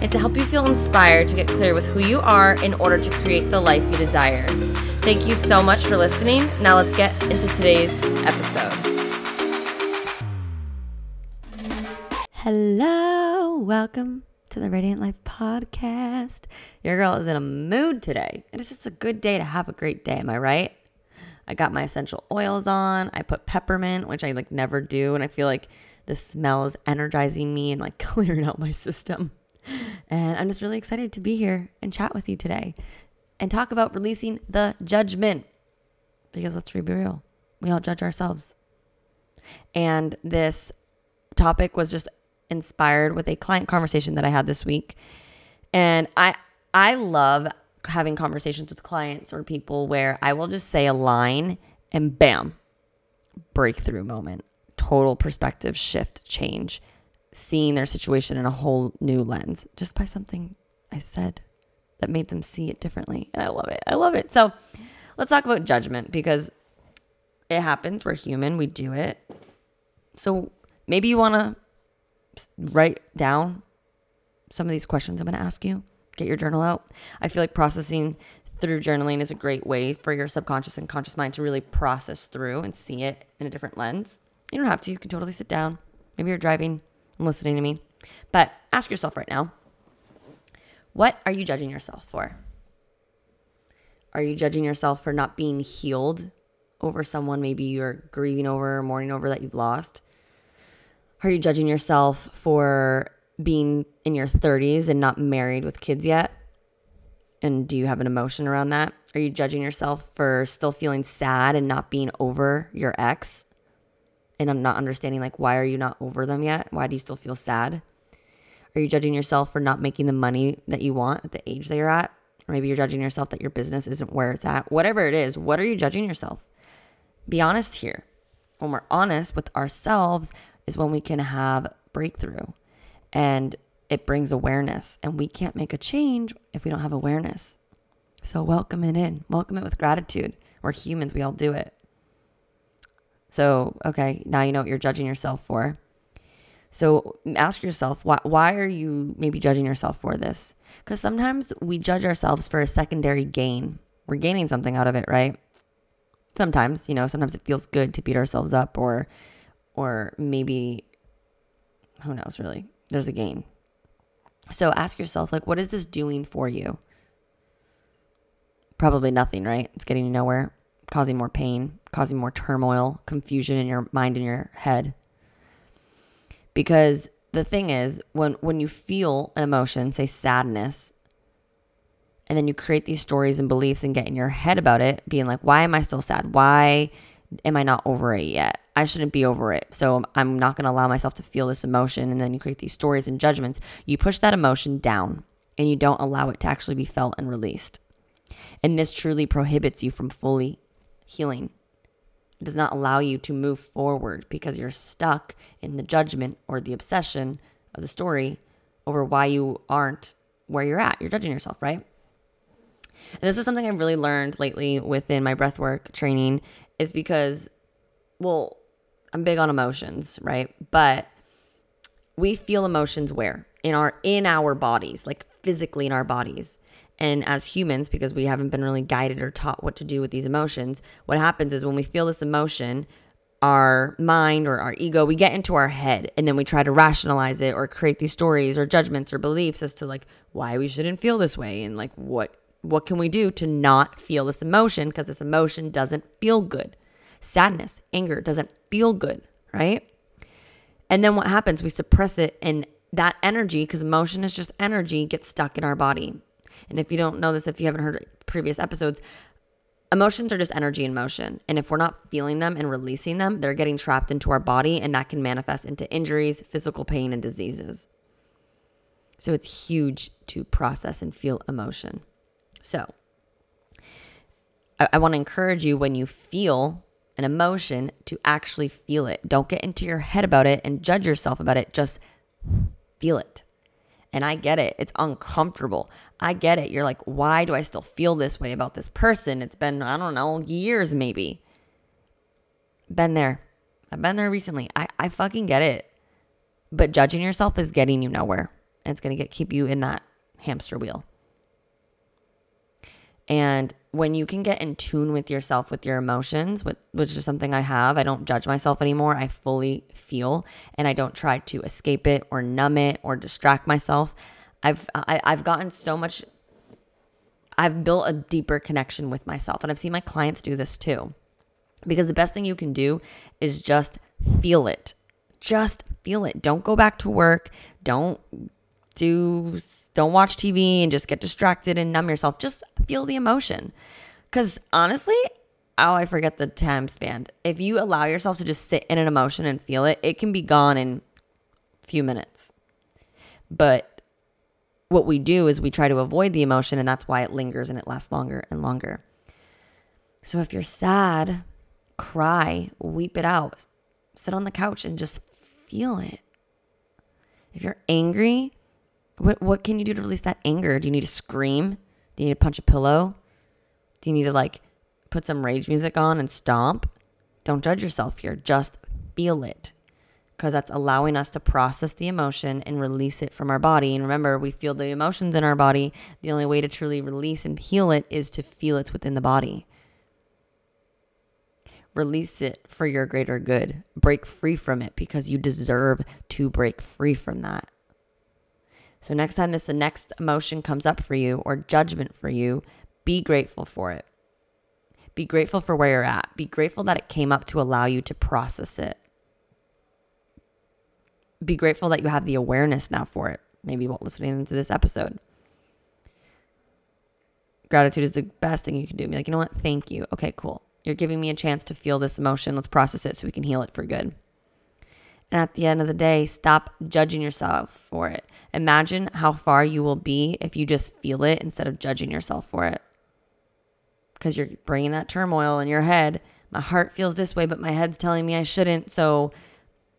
and to help you feel inspired to get clear with who you are in order to create the life you desire. Thank you so much for listening. Now let's get into today's episode. Hello, welcome to the Radiant Life podcast. Your girl is in a mood today. It is just a good day to have a great day, am I right? I got my essential oils on. I put peppermint, which I like never do, and I feel like the smell is energizing me and like clearing out my system. And I'm just really excited to be here and chat with you today and talk about releasing the judgment. Because let's be real, we all judge ourselves. And this topic was just inspired with a client conversation that I had this week. And I I love having conversations with clients or people where I will just say a line and bam, breakthrough moment, total perspective shift, change, seeing their situation in a whole new lens just by something I said that made them see it differently. And I love it. I love it. So let's talk about judgment because it happens. We're human, we do it. So maybe you want to write down some of these questions I'm going to ask you. Get your journal out. I feel like processing through journaling is a great way for your subconscious and conscious mind to really process through and see it in a different lens. You don't have to. You can totally sit down. Maybe you're driving and listening to me. But ask yourself right now what are you judging yourself for? Are you judging yourself for not being healed over someone maybe you're grieving over or mourning over that you've lost? Are you judging yourself for being in your 30s and not married with kids yet? And do you have an emotion around that? Are you judging yourself for still feeling sad and not being over your ex? And I'm not understanding, like, why are you not over them yet? Why do you still feel sad? Are you judging yourself for not making the money that you want at the age that you're at? Or maybe you're judging yourself that your business isn't where it's at. Whatever it is, what are you judging yourself? Be honest here. When we're honest with ourselves, is when we can have breakthrough and it brings awareness. And we can't make a change if we don't have awareness. So welcome it in, welcome it with gratitude. We're humans, we all do it. So, okay, now you know what you're judging yourself for. So ask yourself, why, why are you maybe judging yourself for this? Because sometimes we judge ourselves for a secondary gain. We're gaining something out of it, right? Sometimes, you know, sometimes it feels good to beat ourselves up or or maybe who knows really. There's a gain. So ask yourself like what is this doing for you? Probably nothing, right? It's getting you nowhere, causing more pain, causing more turmoil, confusion in your mind and your head. Because the thing is when when you feel an emotion say sadness and then you create these stories and beliefs and get in your head about it being like why am i still sad? Why am i not over it yet? I shouldn't be over it. So um, i'm not going to allow myself to feel this emotion. And then you create these stories and judgments. You push that emotion down and you don't allow it to actually be felt and released. And this truly prohibits you from fully healing it does not allow you to move forward because you're stuck in the judgment or the obsession of the story over why you aren't where you're at. You're judging yourself, right? And this is something I've really learned lately within my breathwork training is because, well, I'm big on emotions, right? But we feel emotions where? In our in our bodies, like physically in our bodies. And as humans, because we haven't been really guided or taught what to do with these emotions, what happens is when we feel this emotion, our mind or our ego, we get into our head and then we try to rationalize it or create these stories or judgments or beliefs as to like why we shouldn't feel this way and like what what can we do to not feel this emotion because this emotion doesn't feel good. Sadness, anger doesn't feel good, right? And then what happens? We suppress it and that energy because emotion is just energy gets stuck in our body and if you don't know this, if you haven't heard previous episodes, emotions are just energy in motion. And if we're not feeling them and releasing them, they're getting trapped into our body and that can manifest into injuries, physical pain, and diseases. So it's huge to process and feel emotion. So I, I want to encourage you when you feel an emotion to actually feel it. Don't get into your head about it and judge yourself about it. Just feel it. And I get it. It's uncomfortable. I get it. You're like, why do I still feel this way about this person? It's been, I don't know, years maybe. Been there. I've been there recently. I, I fucking get it. But judging yourself is getting you nowhere. And it's going to get keep you in that hamster wheel. And when you can get in tune with yourself, with your emotions, which is something I have, I don't judge myself anymore. I fully feel and I don't try to escape it or numb it or distract myself. I've I, have i have gotten so much I've built a deeper connection with myself and I've seen my clients do this too. Because the best thing you can do is just feel it. Just feel it. Don't go back to work. Don't do don't watch TV and just get distracted and numb yourself. Just feel the emotion. Cuz honestly, oh, I forget the time span. If you allow yourself to just sit in an emotion and feel it, it can be gone in a few minutes. But what we do is we try to avoid the emotion and that's why it lingers and it lasts longer and longer. So if you're sad, cry, weep it out. Sit on the couch and just feel it. If you're angry, what what can you do to release that anger? Do you need to scream? Do you need to punch a pillow? Do you need to like put some rage music on and stomp? Don't judge yourself here. Just feel it. Because that's allowing us to process the emotion and release it from our body. And remember, we feel the emotions in our body. The only way to truly release and heal it is to feel it within the body. Release it for your greater good. Break free from it because you deserve to break free from that. So next time this the next emotion comes up for you or judgment for you, be grateful for it. Be grateful for where you're at. Be grateful that it came up to allow you to process it. Be grateful that you have the awareness now for it. Maybe while listening to this episode. Gratitude is the best thing you can do. Be like, you know what? Thank you. Okay, cool. You're giving me a chance to feel this emotion. Let's process it so we can heal it for good. And at the end of the day, stop judging yourself for it. Imagine how far you will be if you just feel it instead of judging yourself for it. Because you're bringing that turmoil in your head. My heart feels this way, but my head's telling me I shouldn't. So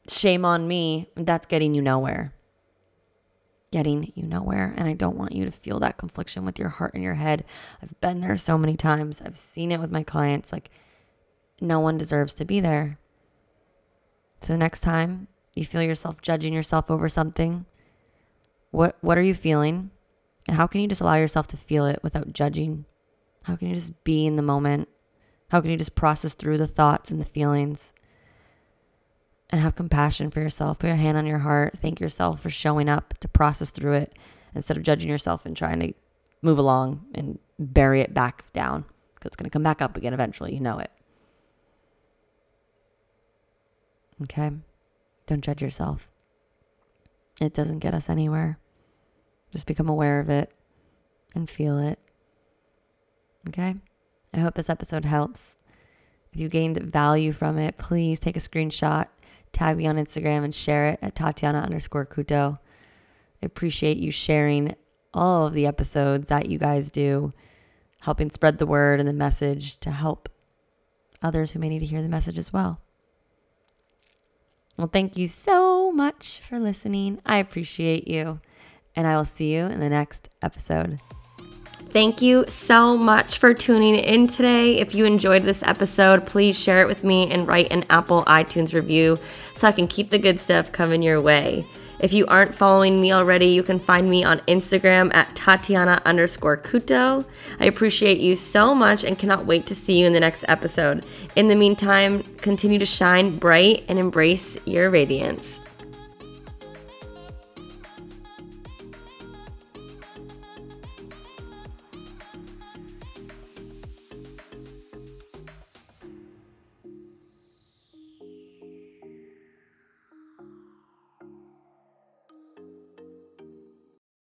shame on me. That's getting you nowhere. Getting you nowhere. And I don't want you to feel that confliction with your heart and your head. I've been there so many times. I've seen it with my clients. Like, no one deserves to be there. So next time you feel yourself judging yourself over something, what what are you feeling? And how can you just allow yourself to feel it without judging? How can you just be in the moment? How can you just process through the thoughts and the feelings? And have compassion for yourself. Put your hand on your heart. Thank yourself for showing up to process through it instead of judging yourself and trying to move along and bury it back down because it's going to come back up again eventually. You know it. Okay? Don't judge yourself. It doesn't get us anywhere. Just become aware of it and feel it. Okay? I hope this episode helps. If you gained value from it, please take a screenshot, tag me on Instagram, and share it at Tatiana underscore Couto. I appreciate you sharing all of the episodes that you guys do, helping spread the word and the message to help others who may need to hear the message as well. Well, thank you so much for listening. I appreciate you, and I will see you in the next episode. Thank you so much for tuning in today. If you enjoyed this episode, please share it with me and write an Apple iTunes review so I can keep the good stuff coming your way. If you aren't following me already, you can find me on Instagram at Tatiana underscore Couto. I appreciate you so much and cannot wait to see you in the next episode. In the meantime, continue to shine bright and embrace your radiance.